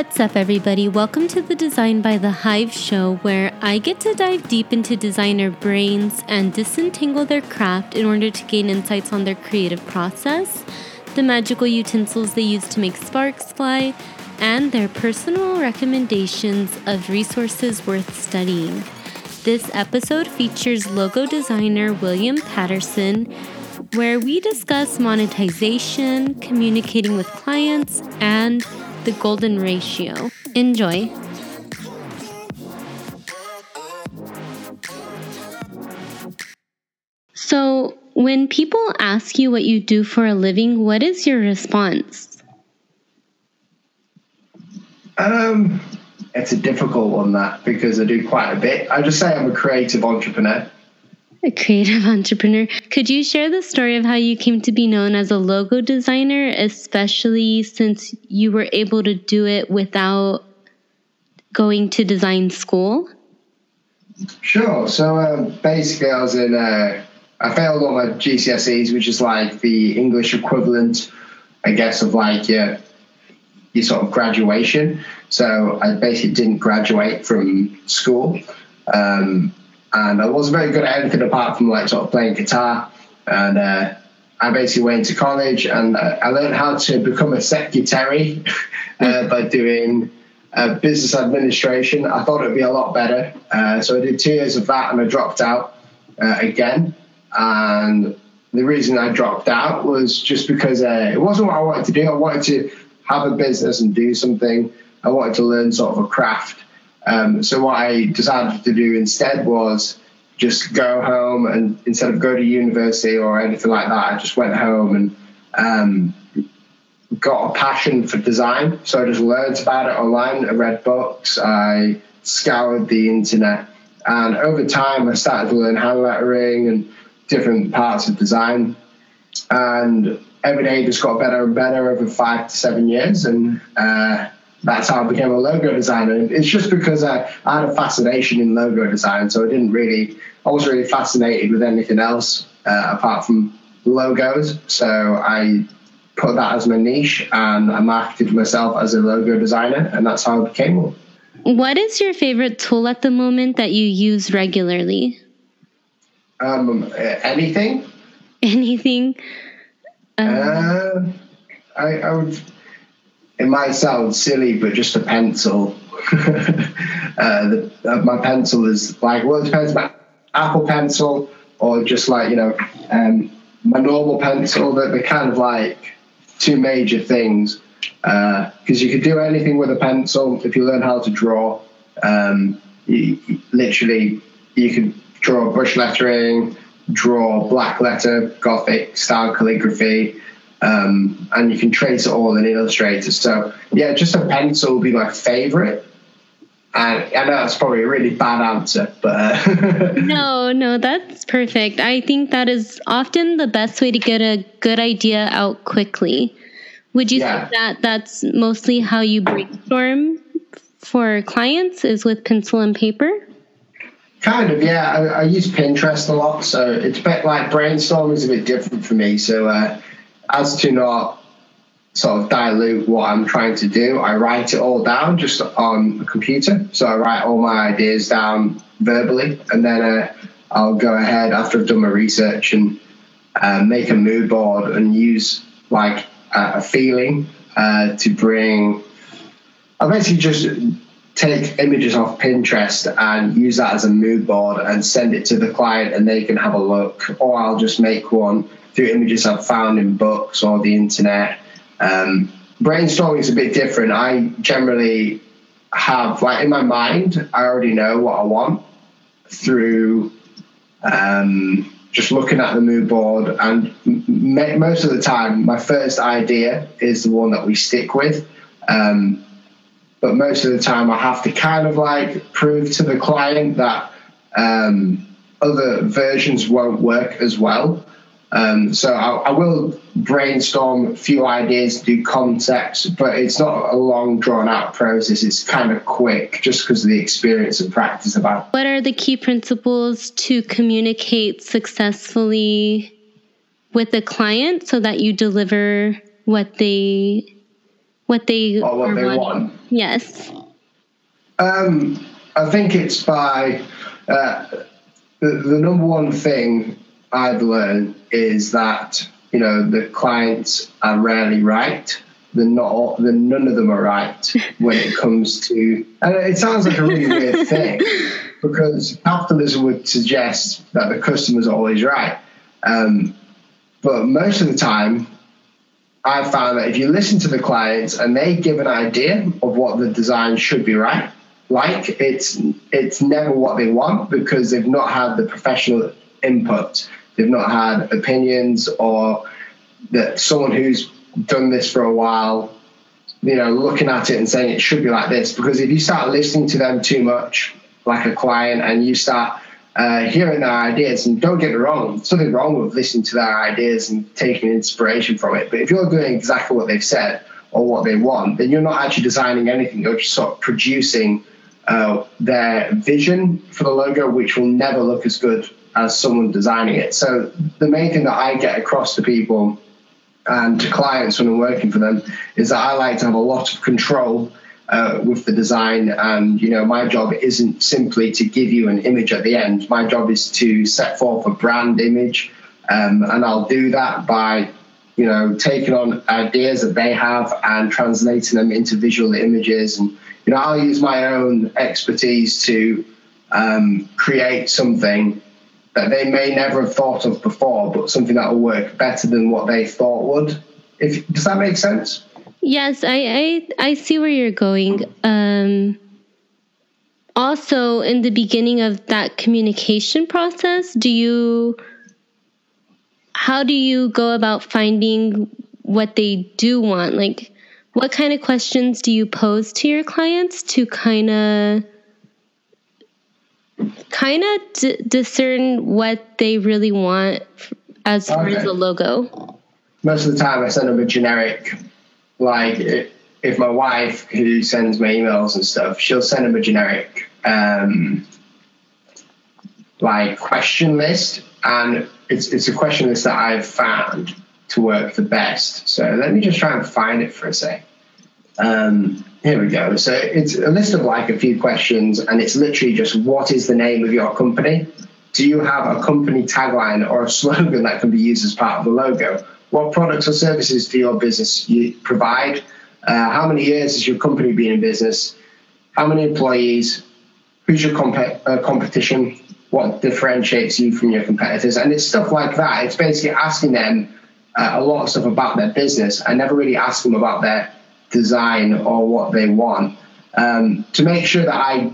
What's up, everybody? Welcome to the Design by the Hive show, where I get to dive deep into designer brains and disentangle their craft in order to gain insights on their creative process, the magical utensils they use to make sparks fly, and their personal recommendations of resources worth studying. This episode features logo designer William Paterson, where we discuss monetization, communicating with clients, and the golden ratio. Enjoy. So, when people ask you what you do for a living, what is your response? Um, it's a difficult one that because I do quite a bit. I just say I'm a creative entrepreneur a creative entrepreneur. Could you share the story of how you came to be known as a logo designer, especially since you were able to do it without going to design school? Sure. So uh, basically, I was in. Uh, I failed all my GCSEs, which is like the English equivalent, I guess, of like your your sort of graduation. So I basically didn't graduate from school. Um, and I wasn't very good at anything apart from like sort of playing guitar. And uh, I basically went to college and uh, I learned how to become a secretary uh, by doing uh, business administration. I thought it'd be a lot better, uh, so I did two years of that and I dropped out uh, again. And the reason I dropped out was just because it wasn't what I wanted to do. I wanted to have a business and do something. I wanted to learn sort of a craft. Um, so what I decided to do instead was just go home and instead of go to university or anything like that, I just went home and um, got a passion for design. So I just learned about it online. I read books. I scoured the internet, and over time, I started to learn hand lettering and different parts of design. And every day just got better and better over five to seven years, and uh, that's how I became a logo designer. It's just because I, I had a fascination in logo design, so I didn't really, I wasn't really fascinated with anything else uh, apart from logos. So I put that as my niche and I marketed myself as a logo designer, and that's how I became one. What is your favorite tool at the moment that you use regularly? Um, anything. Anything. Um, uh, I, I would it might sound silly, but just a pencil. uh, the, uh, my pencil is like, well, it depends about Apple Pencil or just like, you know, um, my normal pencil. That they're kind of like two major things because uh, you could do anything with a pencil if you learn how to draw. Um, you, literally, you could draw brush lettering, draw black letter, Gothic style calligraphy. Um, and you can trace it all in Illustrator. So yeah, just a pencil would be my favorite. And I know that's probably a really bad answer, but uh, no, no, that's perfect. I think that is often the best way to get a good idea out quickly. Would you yeah. say that that's mostly how you brainstorm for clients is with pencil and paper? Kind of, yeah. I, I use Pinterest a lot, so it's a bit like brainstorming is a bit different for me. So uh, as to not sort of dilute what I'm trying to do, I write it all down just on a computer. So I write all my ideas down verbally, and then uh, I'll go ahead after I've done my research and uh, make a mood board and use like a, a feeling uh, to bring. I basically just take images off Pinterest and use that as a mood board and send it to the client, and they can have a look. Or I'll just make one through images I've found in books or the internet. Um, brainstorming is a bit different. I generally have, like, in my mind, I already know what I want through um, just looking at the mood board. And m- most of the time, my first idea is the one that we stick with. Um, but most of the time, I have to kind of like prove to the client that um, other versions won't work as well. Um, so I, I, will brainstorm a few ideas, do concepts, but it's not a long, drawn out process. It's kind of quick just because of the experience and practice about. What are the key principles to communicate successfully with the client so that you deliver what they what they or what they wanting. want. Yes. Um, I think it's by uh, the, the number one thing I've learned is that you know the clients are rarely right. They're not. They're, none of them are right when it comes to. And it sounds like a really weird thing because capitalism would suggest that the customer's are always right. Um, but most of the time, I've found that if you listen to the clients and they give an idea of what the design should be right, like it's it's never what they want because they've not had the professional input. They've not had opinions or that someone who's done this for a while, you know, looking at it and saying it should be like this. Because if you start listening to them too much, like a client, and you start uh, hearing their ideas, and don't get me wrong, there's nothing wrong with listening to their ideas and taking inspiration from it. But if you're doing exactly what they've said or what they want, then you're not actually designing anything. You're just sort of producing uh, their vision for the logo, which will never look as good as someone designing it. So the main thing that I get across to people and to clients when I'm working for them is that I like to have a lot of control uh, with the design. And, you know, my job isn't simply to give you an image at the end. My job is to set forth a brand image. Um, and I'll do that by, you know, taking on ideas that they have and translating them into visual images. And, you know, I'll use my own expertise to um, create something that they may never have thought of before, but something that will work better than what they thought would. If does that make sense? Yes, I, I I see where you're going. Um, also, in the beginning of that communication process, do you how do you go about finding what they do want? Like, what kind of questions do you pose to your clients to kind of kind of d- discern what they really want as far as the logo? Most of the time, I send them a generic. Like if my wife, who sends me emails and stuff, she'll send them a generic um, like question list, and it's it's a question list that I've found to work the best. So let me just try and find it for a sec. Um, here we go. So it's a list of like a few questions, and it's literally just what is the name of your company? Do you have a company tagline or a slogan that can be used as part of the logo? What products or services do your business you provide? Uh, how many years has your company been in business? How many employees? Who's your comp- uh, competition? What differentiates you from your competitors? And it's stuff like that. It's basically asking them uh, a lot of stuff about their business. I never really ask them about their design or what they want. Um, to make sure that I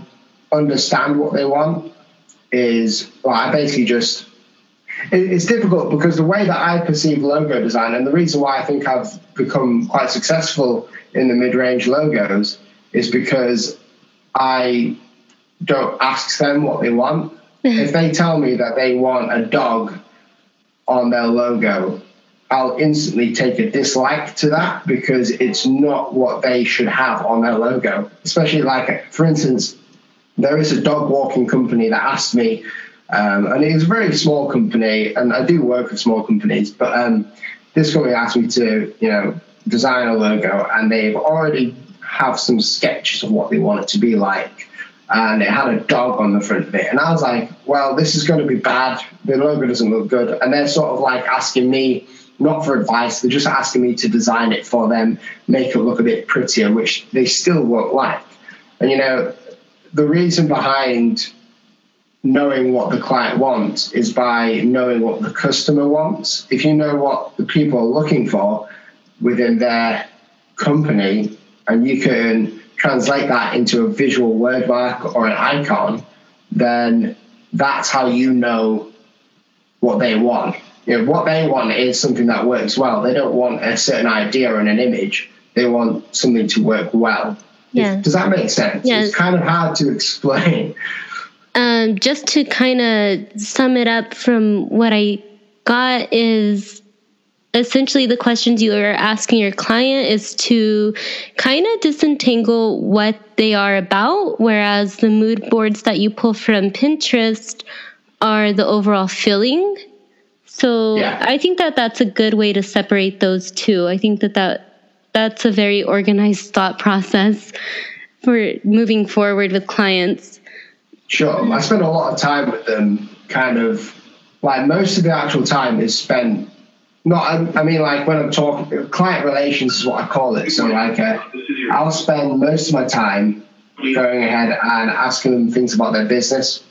understand what they want is well, I basically just it- it's difficult because the way that I perceive logo design and the reason why I think I've become quite successful in the mid-range logos is because I don't ask them what they want. if they tell me that they want a dog on their logo, I'll instantly take a dislike to that because it's not what they should have on their logo. Especially like, for instance, there is a dog walking company that asked me, um, and it was a very small company, and I do work with small companies, but um, this company asked me to, you know, design a logo, and they've already have some sketches of what they want it to be like, and it had a dog on the front of it, and I was like, well, this is going to be bad. The logo doesn't look good, and they're sort of like asking me not for advice, they're just asking me to design it for them, make it look a bit prettier, which they still won't like. And you know, the reason behind knowing what the client wants is by knowing what the customer wants. If you know what the people are looking for within their company and you can translate that into a visual word mark or an icon, then that's how you know what they want. You know, what they want is something that works well. They don't want a certain idea and an image. They want something to work well. Yeah. Does that make sense? Yes. It's kind of hard to explain. Um, just to kind of sum it up from what I got is essentially the questions you are asking your client is to kind of disentangle what they are about, whereas the mood boards that you pull from Pinterest are the overall feeling. So Yeah. I think that that's a good way to separate those two. I think that that that's a very organized thought process for moving forward with clients. Sure. I spend a lot of time with them, kind of like most of the actual time is spent not I, mean like when I'm talking client relations is what I call it. So like uh, I'll spend most of my time going ahead and asking them things about their business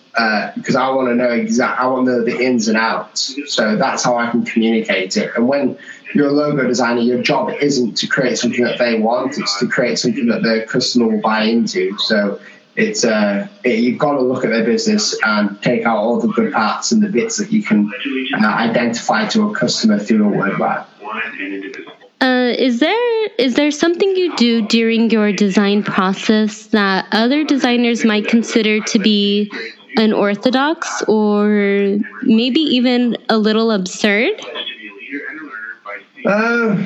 because uh, I want to know exact I want to know the ins and outs. So that's how I can communicate it. And when you're a logo designer, your job isn't to create something that they want; it's to create something that the customer will buy into. So it's uh, it, you've got to look at their business and take out all the good parts and the bits that you can uh, identify to a customer through a word. Uh, is there is there something you do during your design process that other designers might consider to be unorthodox or maybe even a little absurd? Uh,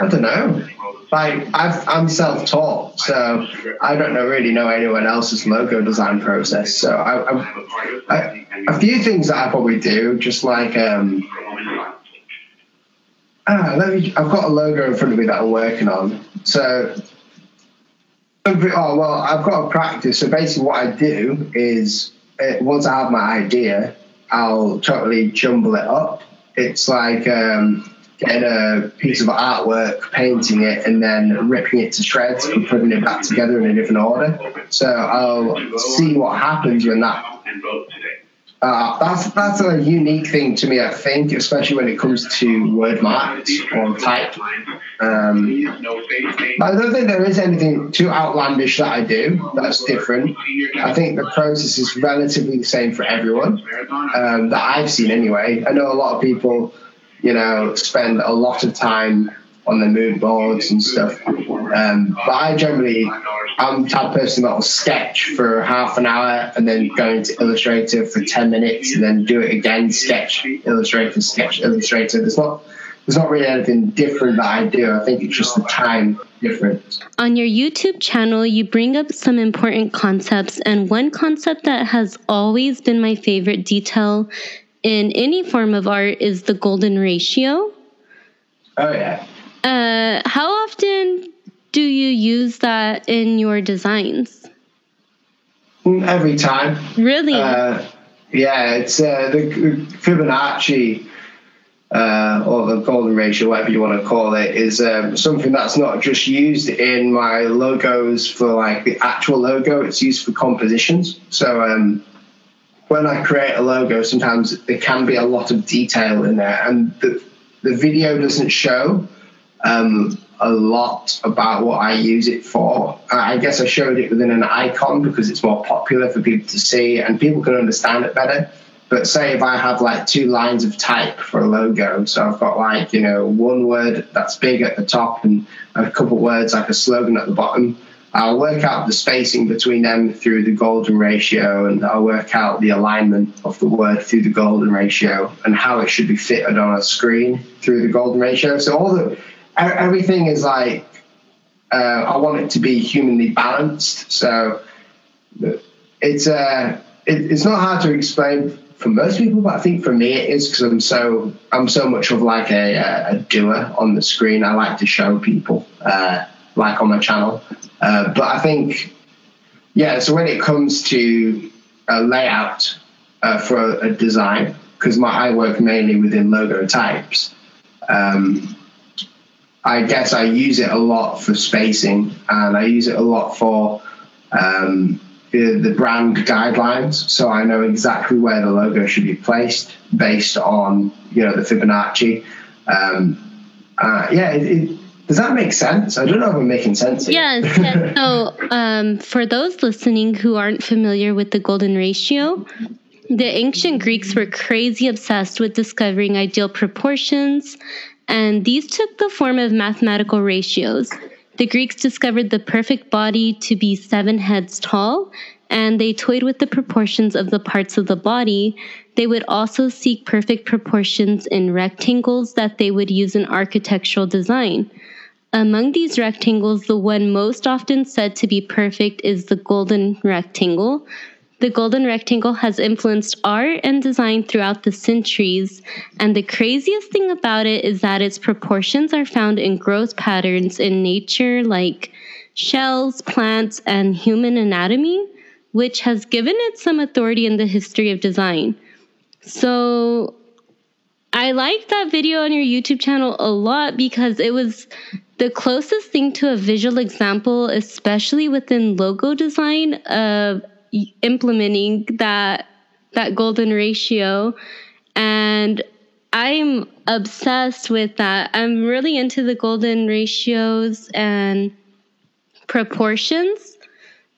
I don't know like I've, I'm self-taught, so I don't know really know anyone else's logo design process. So I, I, I, a few things that I probably do, just like um, ah, me. I've got a logo in front of me that I'm working on. So oh well, I've got a practice. So basically, what I do is uh, once I have my idea, I'll totally jumble it up. It's like um, getting a piece of artwork, painting it, and then ripping it to shreds and putting it back together in a different order. So I'll see what happens when that. Uh, that's that's a unique thing to me, I think, especially when it comes to word marks or type. Um, I don't think there is anything too outlandish that I do that's different. I think the process is relatively the same for everyone um, that I've seen anyway. I know a lot of people you know, spend a lot of time on the mood boards and stuff. Um, but I generally, I'm the type of person that will sketch for half an hour and then go into Illustrator for 10 minutes and then do it again, sketch, Illustrator, sketch, Illustrator. There's not, there's not really anything different that I do. I think it's just the time difference. On your YouTube channel, you bring up some important concepts, and one concept that has always been my favorite detail in any form of art is the golden ratio. Oh, yeah. Uh, how often do you use that in your designs? Every time. Really? Uh, yeah, it's uh, the Fibonacci uh, or the golden ratio, whatever you want to call it, is um, something that's not just used in my logos for like the actual logo. It's used for compositions. So um, when I create a logo, sometimes there can be a lot of detail in there, and the the video doesn't show um, a lot about what I use it for. I guess I showed it within an icon because it's more popular for people to see and people can understand it better. But say if I have like two lines of type for a logo, so I've got like, you know, one word that's big at the top and a couple words like a slogan at the bottom I'll work out the spacing between them through the golden ratio, and I'll work out the alignment of the word through the golden ratio and how it should be fitted on a screen through the golden ratio. So all the everything is like uh, I want it to be humanly balanced. So it's uh, it, it's not hard to explain for most people, but I think for me it is because I'm so I'm so much of like a, a doer on the screen. I like to show people. Uh, like on my channel. Uh, but I think, yeah, so when it comes to a layout uh, for a, a design, because my I work mainly within logo types, um, I guess I use it a lot for spacing and I use it a lot for um, the, the brand guidelines. So I know exactly where the logo should be placed based on, you know, the Fibonacci. Um, uh, yeah, it, it, does that make sense? I don't know if I'm making sense. Yes. yes. So, um, for those listening who aren't familiar with the golden ratio, the ancient Greeks were crazy obsessed with discovering ideal proportions, and these took the form of mathematical ratios. The Greeks discovered the perfect body to be seven heads tall, and they toyed with the proportions of the parts of the body. They would also seek perfect proportions in rectangles that they would use in architectural design. Among these rectangles, the one most often said to be perfect is the golden rectangle. The golden rectangle has influenced art and design throughout the centuries, and the craziest thing about it is that its proportions are found in growth patterns in nature like shells, plants, and human anatomy, which has given it some authority in the history of design. So, I liked that video on your YouTube channel a lot because it was the closest thing to a visual example, especially within logo design, of implementing that that golden ratio and I'm obsessed with that. I'm really into the golden ratios and proportions.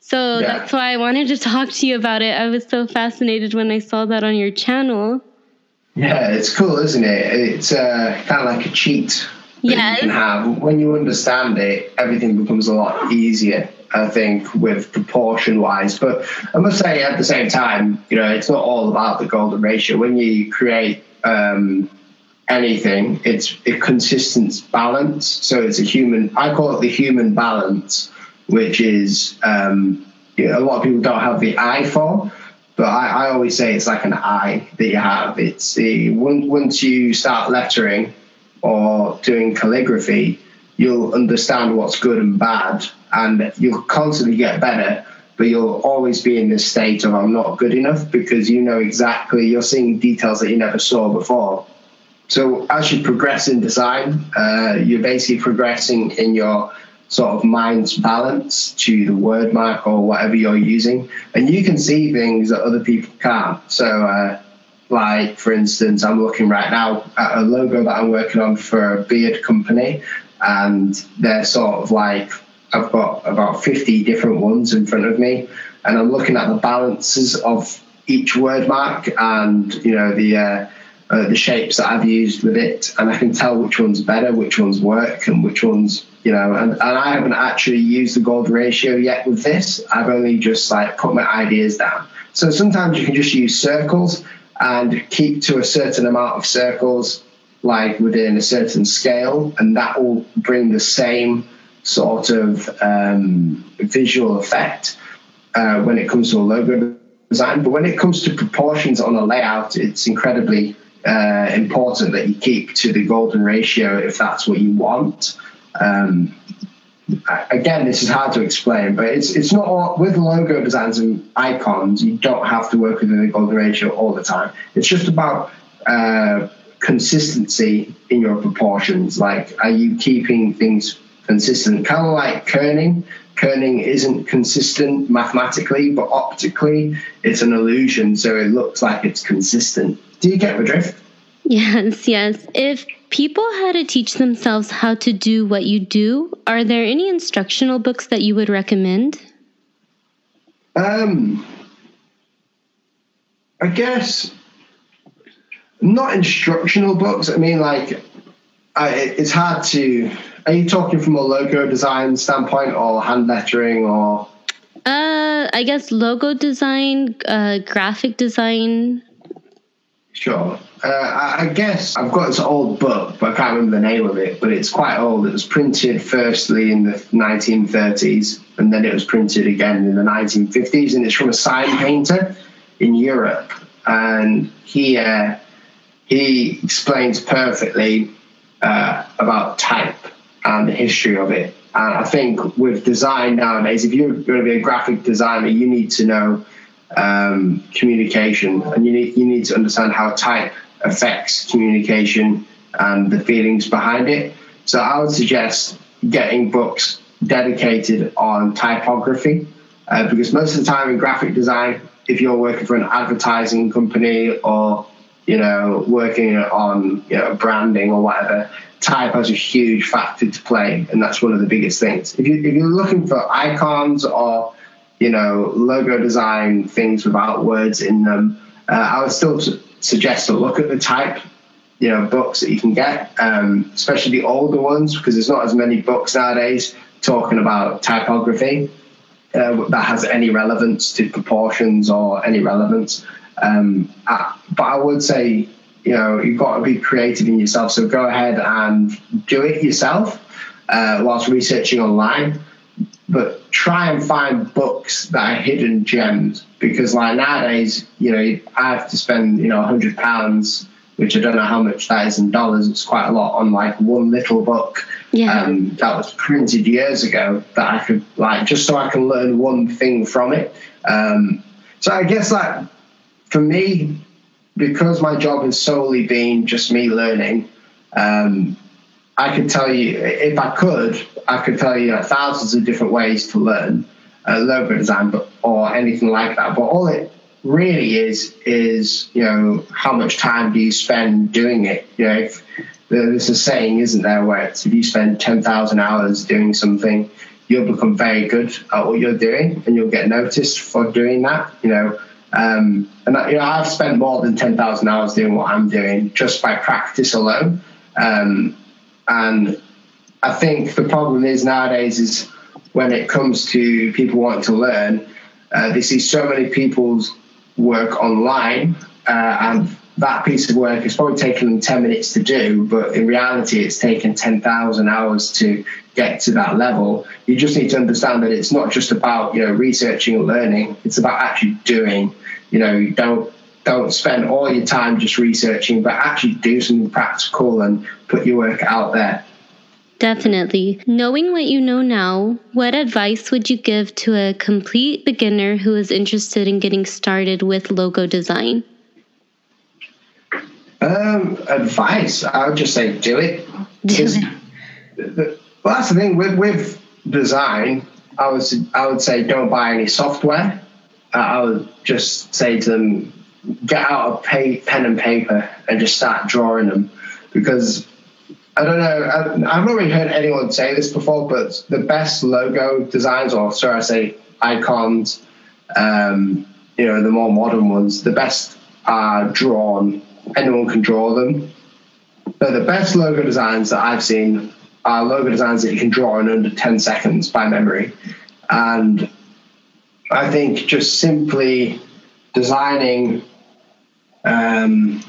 So yeah. that's why I wanted to talk to you about it. I was so fascinated when I saw that on your channel. Yeah, it's cool, isn't it? It's uh, kind of like a cheat yeah. you can have. When you understand it, everything becomes a lot easier. I think, with proportion wise. But I must say, at the same time, you know, it's not all about the golden ratio. When you create um, anything, it's a consistent balance. So it's a human, I call it the human balance, which is um, you know, a lot of people don't have the eye for. But I, I always say it's like an eye that you have. It's the, once you start lettering or doing calligraphy, you'll understand what's good and bad and you'll constantly get better but you'll always be in this state of i'm not good enough because you know exactly you're seeing details that you never saw before. So as you progress in design uh, you're basically progressing in your sort of mind's balance to the word mark or whatever you're using and you can see things that other people can't. So uh, like for instance i'm looking right now at a logo that i'm working on for a beard company and they're sort of like I've got about 50 different ones in front of me, and I'm looking at the balances of each word mark and you know the uh, uh, the shapes that I've used with it, and I can tell which one's are better, which ones work, and which ones you know. And, and I haven't actually used the gold ratio yet with this. I've only just like put my ideas down. So sometimes you can just use circles and keep to a certain amount of circles like within a certain scale, and that will bring the same sort of um, visual effect uh, when it comes to a logo design. But when it comes to proportions on a layout, it's incredibly uh, important that you keep to the golden ratio if that's what you want. Um, again, this is hard to explain, but it's it's not all, with logo designs and icons. You don't have to work within the golden ratio all the time. It's just about uh, consistency in your proportions. Like, are you keeping things consistent? Kind of like kerning. Kerning isn't consistent mathematically, but optically, it's an illusion, so it looks like it's consistent. Do you get the drift? Yes, yes. If people had to teach themselves how to do what you do, are there any instructional books that you would recommend? Um, I guess not instructional books. I mean, like, I, it's hard to. Are you talking from a logo design standpoint or hand lettering or? Uh, I guess logo design, uh, graphic design. Sure. Uh, I guess I've got this old book, but I can't remember the name of it. But it's quite old. It was printed firstly in the 1930s, and then it was printed again in the 1950s, and it's from a sign painter in Europe. And he uh, he explains perfectly uh, about type and the history of it. And I think with design nowadays, if you're going to be a graphic designer, you need to know um, communication, and you need you need to understand how type affects communication and the feelings behind it. So I would suggest getting books dedicated on typography, uh, because most of the time in graphic design, if you're working for an advertising company or you know, working on you know branding or whatever, type has a huge factor to play, and that's one of the biggest things. If you if you're looking for icons or you know logo design things without words in them, uh, I would still suggest to look at the type you know books that you can get, um, especially the older ones, because there's not as many books nowadays talking about typography. Uh, that has any relevance to proportions or any relevance. Um, but I would say, you know, you've got to be creative in yourself. So go ahead and do it yourself uh, whilst researching online. but try and find books that are hidden gems because like nowadays, you know, I have to spend you know a hundred pounds, which I don't know how much that is in dollars. It's quite a lot on like one little book. Yeah. Um, that was printed years ago that I could like just so I can learn one thing from it. Um, so I guess like for me, because my job has solely been just me learning, um, I could tell you if I could, I could tell you thousands of different ways to learn uh, logo design, but or anything like that. But all it really is is you know how much time do you spend doing it? You know, if there's a saying, isn't there, where if you spend ten thousand hours doing something, you'll become very good at what you're doing, and you'll get noticed for doing that. You know. Um, and you know, I've spent more than ten thousand hours doing what I'm doing just by practice alone. Um, and I think the problem is nowadays is when it comes to people wanting to learn, uh, they see so many people's work online, uh, and that piece of work is probably taking them 10 minutes to do, but in reality, it's taken 10,000 hours to get to that level. You just need to understand that it's not just about, you know, researching and learning, it's about actually doing. You know, don't don't spend all your time just researching, but actually do something practical and put your work out there. Definitely. Knowing what you know now, what advice would you give to a complete beginner who is interested in getting started with logo design? Um, advice, I would just say do it. Do it. The, well, that's the thing with with design. I would I would say don't buy any software. I would just say to them, get out a pay, pen and paper and just start drawing them because I don't know. I, have not really heard anyone say this before, but the best logo designs, or sorry, I say icons, um, you know, the more modern ones, the best are drawn. Anyone can draw them. But the best logo designs that I've seen are logo designs that you can draw in under 10 seconds by memory. And I think just simply designing um,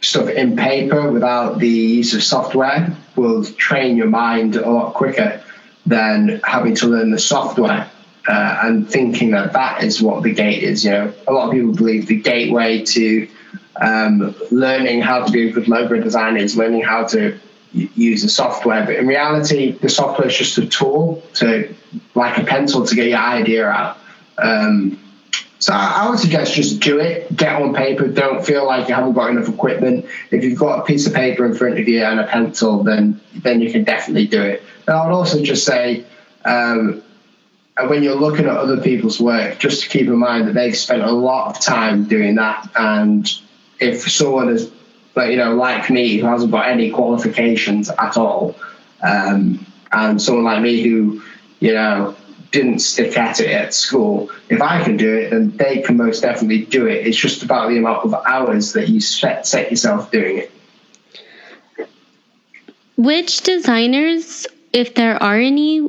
stuff in paper without the use of software will train your mind a lot quicker than having to learn the software uh, and thinking that that is what the gate is. You know, a lot of people believe the gateway to um, learning how to be a good logo designer is learning how to use the software. But in reality, the software is just a tool to, like a pencil, to get your idea out. Um, so I would suggest just do it, get on paper. Don't feel like you haven't got enough equipment. If you've got a piece of paper in front of you and a pencil, then then you can definitely do it. And I would also just say, um, when you're looking at other people's work, just to keep in mind that they've spent a lot of time doing that. And if someone is, like you know, like me, who hasn't got any qualifications at all, um, and someone like me who, you know, didn't stick at it at school, if I can do it, then they can most definitely do it. It's just about the amount of hours that you set, set yourself doing it. Which designers, if there are any,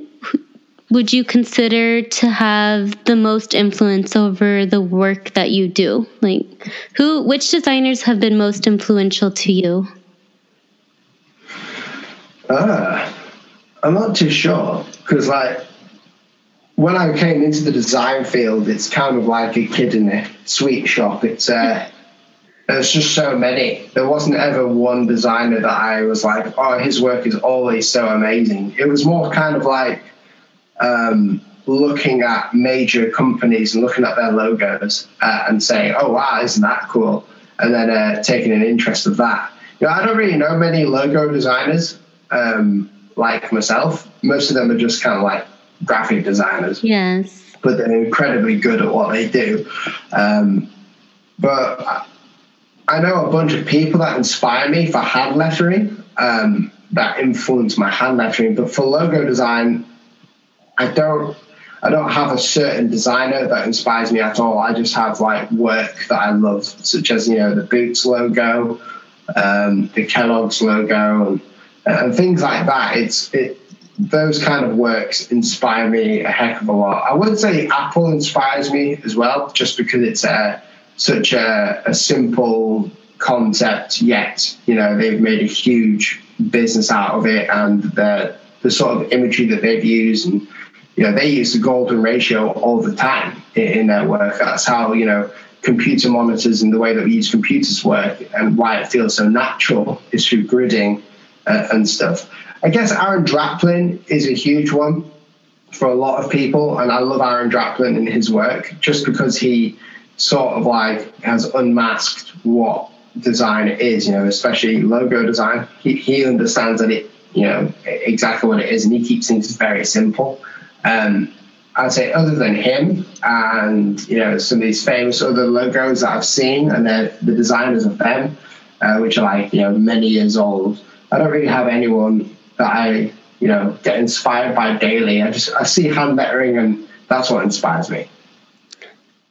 would you consider to have the most influence over the work that you do? Like, who, which designers have been most influential to you? Uh, I'm not too sure because, like, when I came into the design field, it's kind of like a kid in a sweet shop. It's uh, there's just so many. There wasn't ever one designer that I was like, oh, his work is always so amazing. It was more kind of like um, looking at major companies and looking at their logos uh, and saying, oh wow, isn't that cool? And then uh, taking an interest of that. You know, I don't really know many logo designers um, like myself. Most of them are just kind of like graphic designers. Yes. But they're incredibly good at what they do. Um, but I know a bunch of people that inspire me for hand lettering, um, that influence my hand lettering. But for logo design, I don't. I don't have a certain designer that inspires me at all. I just have like work that I love, such as you know the Boots logo, um, the Kellogg's logo, and, and things like that. It's it those kind of works inspire me a heck of a lot. I would say Apple inspires me as well, just because it's a, such a, a simple concept, yet you know they've made a huge business out of it, and the the sort of imagery that they've used and you know, they use the golden ratio all the time in, in their work. That's how, you know, computer monitors and the way that we use computers work and why it feels so natural is through gridding uh, and stuff. I guess Aaron Draplin is a huge one for a lot of people, and I love Aaron Draplin and his work just because he sort of like has unmasked what design is, you know, especially logo design. He, he understands that it, you know, exactly what it is, and he keeps things very simple. Um, I'd say other than him and you know some of these famous other logos that I've seen and the designers of them, uh, which are like you know many years old. I don't really have anyone that I you know get inspired by daily. I just I see hand lettering and that's what inspires me.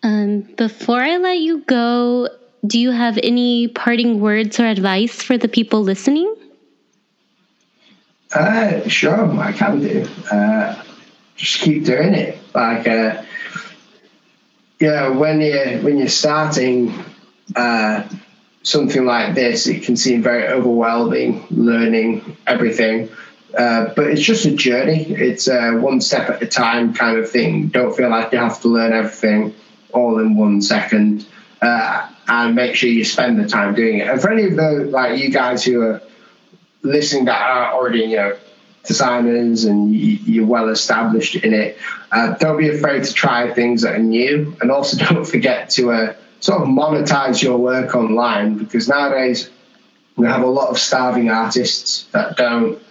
Um, before I let you go, do you have any parting words or advice for the people listening? Uh, sure, I can do. Uh, just keep doing it. Like, uh, you know, when you when you're starting uh, something like this, it can seem very overwhelming, learning everything. Uh, but it's just a journey. It's uh, one step at a time kind of thing. Don't feel like you have to learn everything all in one second. Uh, and make sure you spend the time doing it. And for any of the like you guys who are listening that are already you know designers and you're well established in it, uh, don't be afraid to try things that are new, and also don't forget to uh, sort of monetize your work online because nowadays we have a lot of starving artists that don't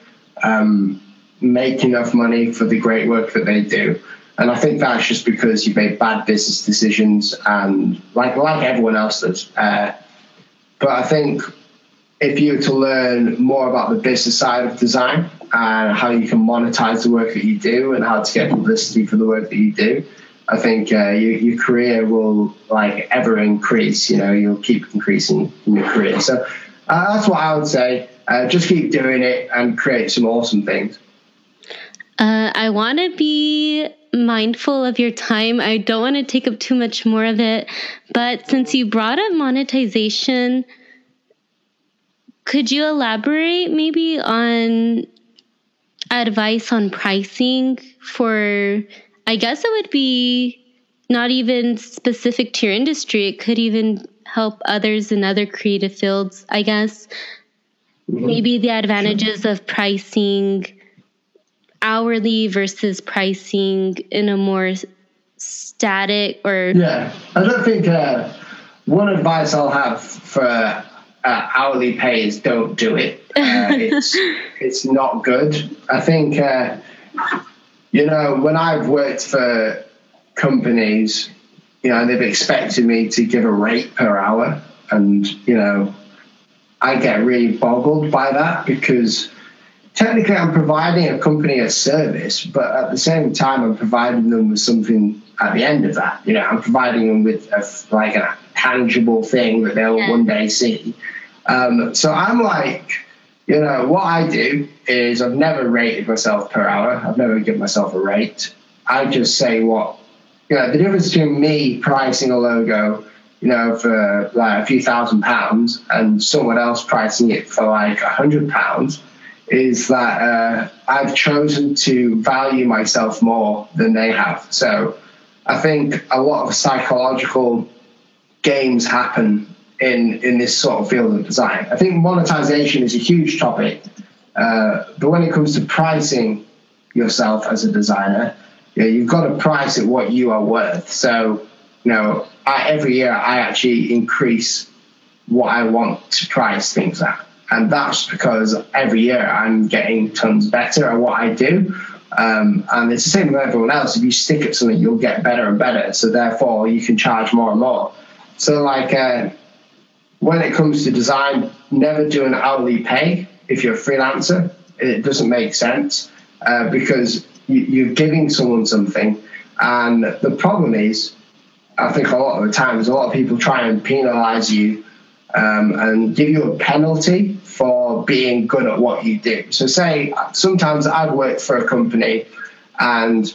um, make enough money for the great work that they do. And I think that's just because you made bad business decisions and like like everyone else does. Uh, but I think if you were to learn more about the business side of design and how you can monetize the work that you do and how to get publicity for the work that you do, I think uh, your, your career will like ever increase. You know, you'll keep increasing in your career. So uh, that's what I would say. Uh, just keep doing it and create some awesome things. Uh, I want to be mindful of your time. I don't want to take up too much more of it. But since you brought up monetization, could you elaborate maybe on advice on pricing for, I guess it would be not even specific to your industry, it could even help others in other creative fields, I guess. Mm-hmm. Maybe the advantages of pricing hourly versus pricing in a more static or yeah i don't think uh, one advice i'll have for uh, hourly pay is don't do it. Uh, it's it's not good. I think uh, you know when i've worked for companies you know and they've expected me to give a rate per hour and you know i get really boggled by that because technically I'm providing a company a service, but at the same time I'm providing them with something at the end of that. You know, I'm providing them with a, like a tangible thing that they'll yeah. one day see. Um, so I'm like, you know, what I do is I've never rated myself per hour. I've never given myself a rate. I just say what, you know, the difference between me pricing a logo, you know, for like a few thousand pounds and someone else pricing it for like a hundred pounds is that uh, I've chosen to value myself more than they have. So I think a lot of psychological games happen in in this sort of field of design. I think monetization is a huge topic, uh, but when it comes to pricing yourself as a designer, know, you've got to price at what you are worth. So you know, I, every year I actually increase what I want to price things at. And that's because every year I'm getting tons better at what I do. Um, and it's the same with everyone else. If you stick at something, you'll get better and better. So therefore, you can charge more and more. So like uh, when it comes to design, never do an hourly pay if you're a freelancer. It doesn't make sense uh, because you, are giving someone something, and the problem is, I think a lot of the times, a lot of people try and penalize you um, and give you a penalty for being good at what you do. So, say sometimes I've worked for a company and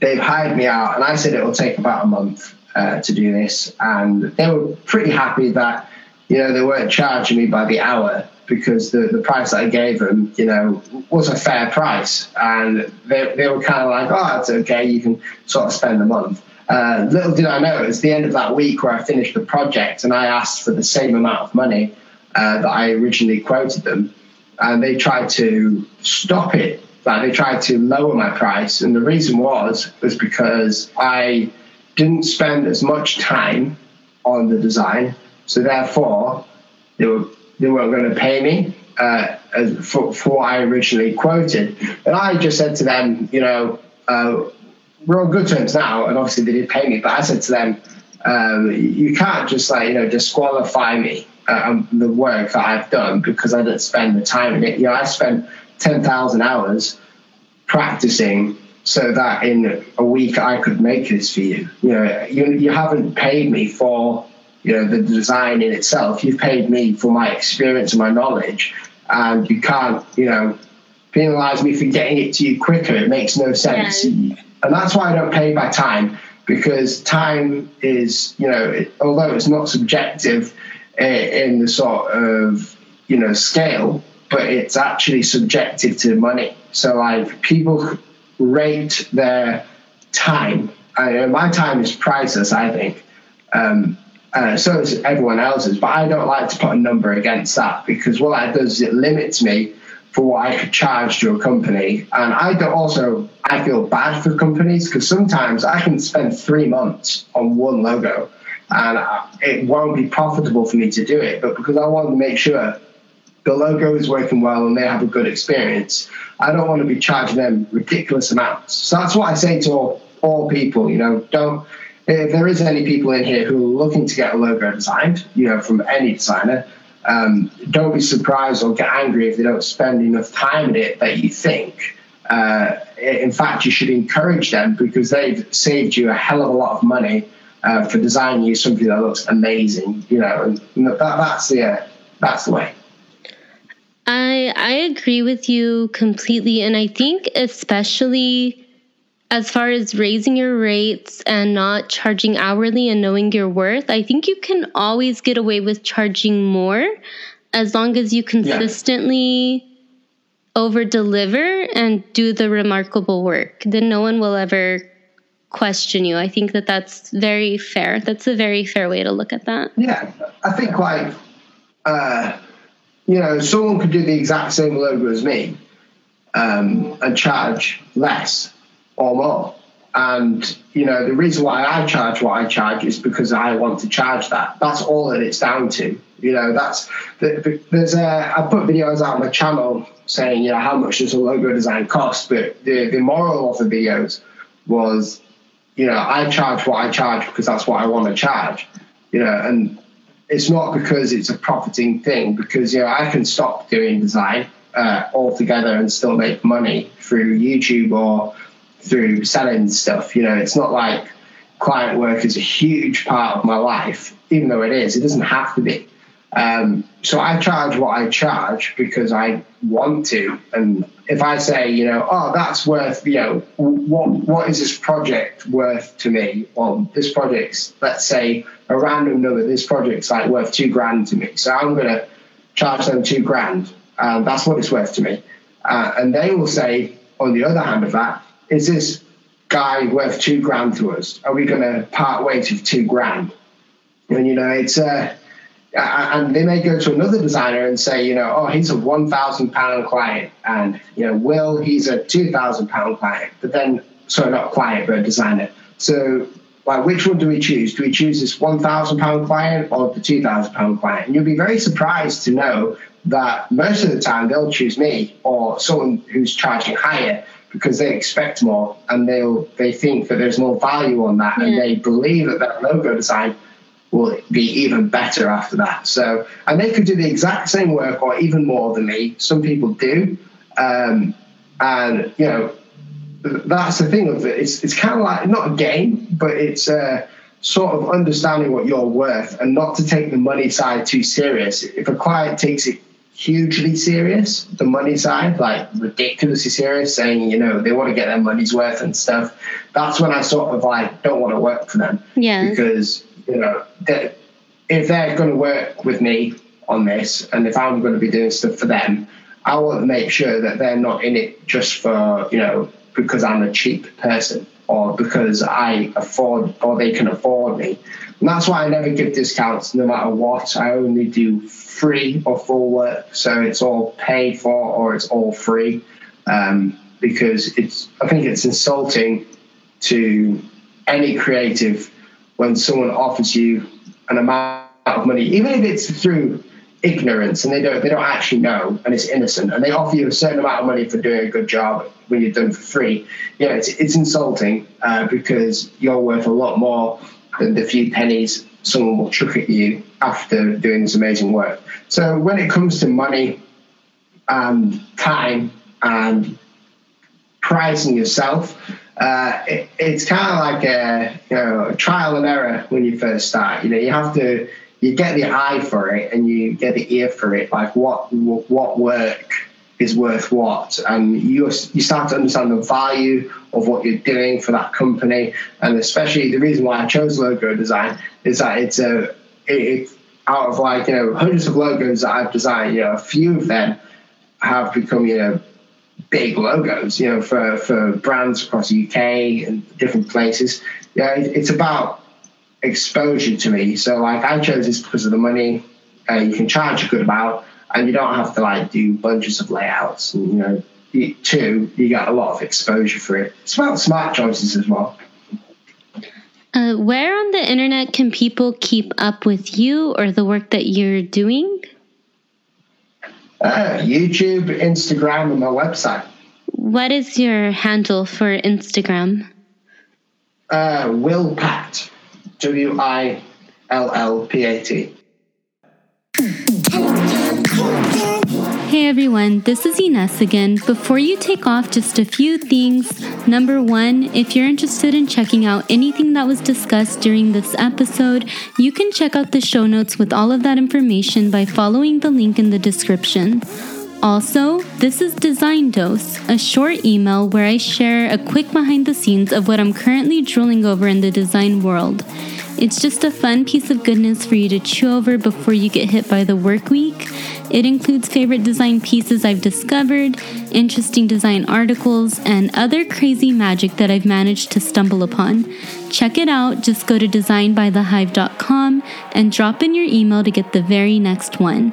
they've hired me out, and I said it will take about a month uh, to do this, and they were pretty happy that you know they weren't charging me by the hour. because the, the price that I gave them, you know, was a fair price. And they, they were kind of like, oh, it's okay, you can sort of spend a month. Uh, little did I know, it was the end of that week where I finished the project and I asked for the same amount of money uh, that I originally quoted them. And they tried to stop it. Like they tried to lower my price. And the reason was, was because I didn't spend as much time on the design. So therefore, they were they weren't going to pay me uh, for, for what I originally quoted. And I just said to them, you know, uh, we're on good terms now, and obviously they did pay me. But I said to them, um, you can't just like you know disqualify me uh, the work that I've done because I didn't spend the time in it. You know, I spent ten thousand hours practicing so that in a week I could make this for you. You know, you you haven't paid me for you know the design in itself. You've paid me for my experience and my knowledge, and you can't you know penalize me for getting it to you quicker. It makes no sense, yeah. And that's why I don't pay by time because time is you know although it's not subjective eh, in the sort of you know scale, but it's actually subjective to money. So like people rate their time. I, my time is priceless. I think. Um, uh, so is everyone else's. But I don't like to put a number against that because what that does is it limits me for what I could charge to a company. And I don't also I feel bad for companies because sometimes I can spend three months on one logo and it won't be profitable for me to do it. But because I want to make sure the logo is working well and they have a good experience, I don't want to be charging them ridiculous amounts. So that's what I say to all, all people. You know, don't if there is any people in here who are looking to get a logo designed, you know, from any designer, um, don't be surprised or get angry if they don't spend enough time in it that you think. Uh, in fact, you should encourage them because they've saved you a hell of a lot of money uh, for designing you something that looks amazing. You know, and that, that's the uh, that's the way. I I agree with you completely, and I think especially as far as raising your rates and not charging hourly and knowing your worth, I think you can always get away with charging more as long as you consistently yeah. over deliver and do the remarkable work. Then no one will ever question you. I think that that's very fair. That's a very fair way to look at that. Yeah, I think like uh, you know, someone could do the exact same logo as me um, and charge less or more. And you know the reason why I charge what I charge is because I want to charge that. That's all that it's down to. You know, that's there's a I put videos out on my channel saying you know how much does a logo design cost, but the the moral of the videos was you know I charge what I charge because that's what I want to charge. You know, and it's not because it's a profiting thing because you know I can stop doing design uh, altogether and still make money through YouTube or through selling stuff. You know, it's not like client work is a huge part of my life, even though it is. It doesn't have to be. Um, so I charge what I charge because I want to. And if I say, you know, oh, that's worth, you know, what what is this project worth to me? Well, this project's, let's say, a random number. This project's like worth two grand to me. So I'm going to charge them two grand. And that's what it's worth to me. Uh, and they will say, on the other hand of that, is this guy worth two grand to us? Are we going to part ways with two grand? And you know, it's uh, and they may go to another designer and say, you know, oh, he's a one thousand pound client, and you know, Will, he's a two thousand pound client. But then, sorry, not client, but a designer. So, like, which one do we choose? Do we choose this one thousand pound client or the two thousand pound client? And you'll be very surprised to know that most of the time they'll choose me or someone who's charging higher because they expect more and they'll they think that there's more value on that yeah. and they believe that that logo design will be even better after that. So and they could do the exact same work or even more than me. Some people do, um, and you know that's the thing of it. It's it's kind of like not a game, but it's uh, sort of understanding what you're worth and not to take the money side too serious. If a client takes it hugely serious, the money side, like ridiculously serious, saying, you know, they want to get their money's worth and stuff, that's when I sort of like don't want to work for them. Yeah. Because, you know, if they're going to work with me on this, and if I'm going to be doing stuff for them, I want to make sure that they're not in it just for you know because I'm a cheap person or because I afford or they can afford me. And that's why I never give discounts no matter what. I only do free or full work, so it's all paid for or it's all free. Um, because it's I think it's insulting to any creative when someone offers you an amount of money, even if it's through ignorance and they don't they don't actually know and it's innocent and they offer you a certain amount of money for doing a good job when you're done for free yeah it's, it's insulting uh, because you're worth a lot more the few pennies someone will chuck at you after doing this amazing work so when it comes to money and time and pricing yourself uh, it, it's kind of like a you know trial and error when you first start you know you have to you get the eye for it and you get the ear for it. Like what what work is worth what, and you you start to understand the value of what you're doing for that company. And especially the reason why I chose logo design is that it's a it, it out of like you know hundreds of logos that I've designed, you know, a few of them have become you know big logos, you know, for for brands across the UK and different places. Yeah, it, it's about exposure to me. So like I chose this because of the money. Uh, you can charge a good amount, and you don't have to like do bunches of layouts. And you know, you, two, you get a lot of exposure for it. It's about smart choices as well. Uh, where on the internet can people keep up with you or the work that you're doing? Uh, YouTube, Instagram, and my website. What is your handle for Instagram? Uh, Will Pat. W I L L P A T. Hey everyone, this is Ines again. Before you take off, just a few things. Number one, if you're interested in checking out anything that was discussed during this episode, you can check out the show notes with all of that information by following the link in the description. Also, this is Design Dose, a short email where I share a quick behind the scenes of what I'm currently drooling over in the design world. It's just a fun piece of goodness for you to chew over before you get hit by the work week. It includes favorite design pieces I've discovered, interesting design articles, and other crazy magic that I've managed to stumble upon. Check it out, just go to designbythehive.com and drop in your email to get the very next one.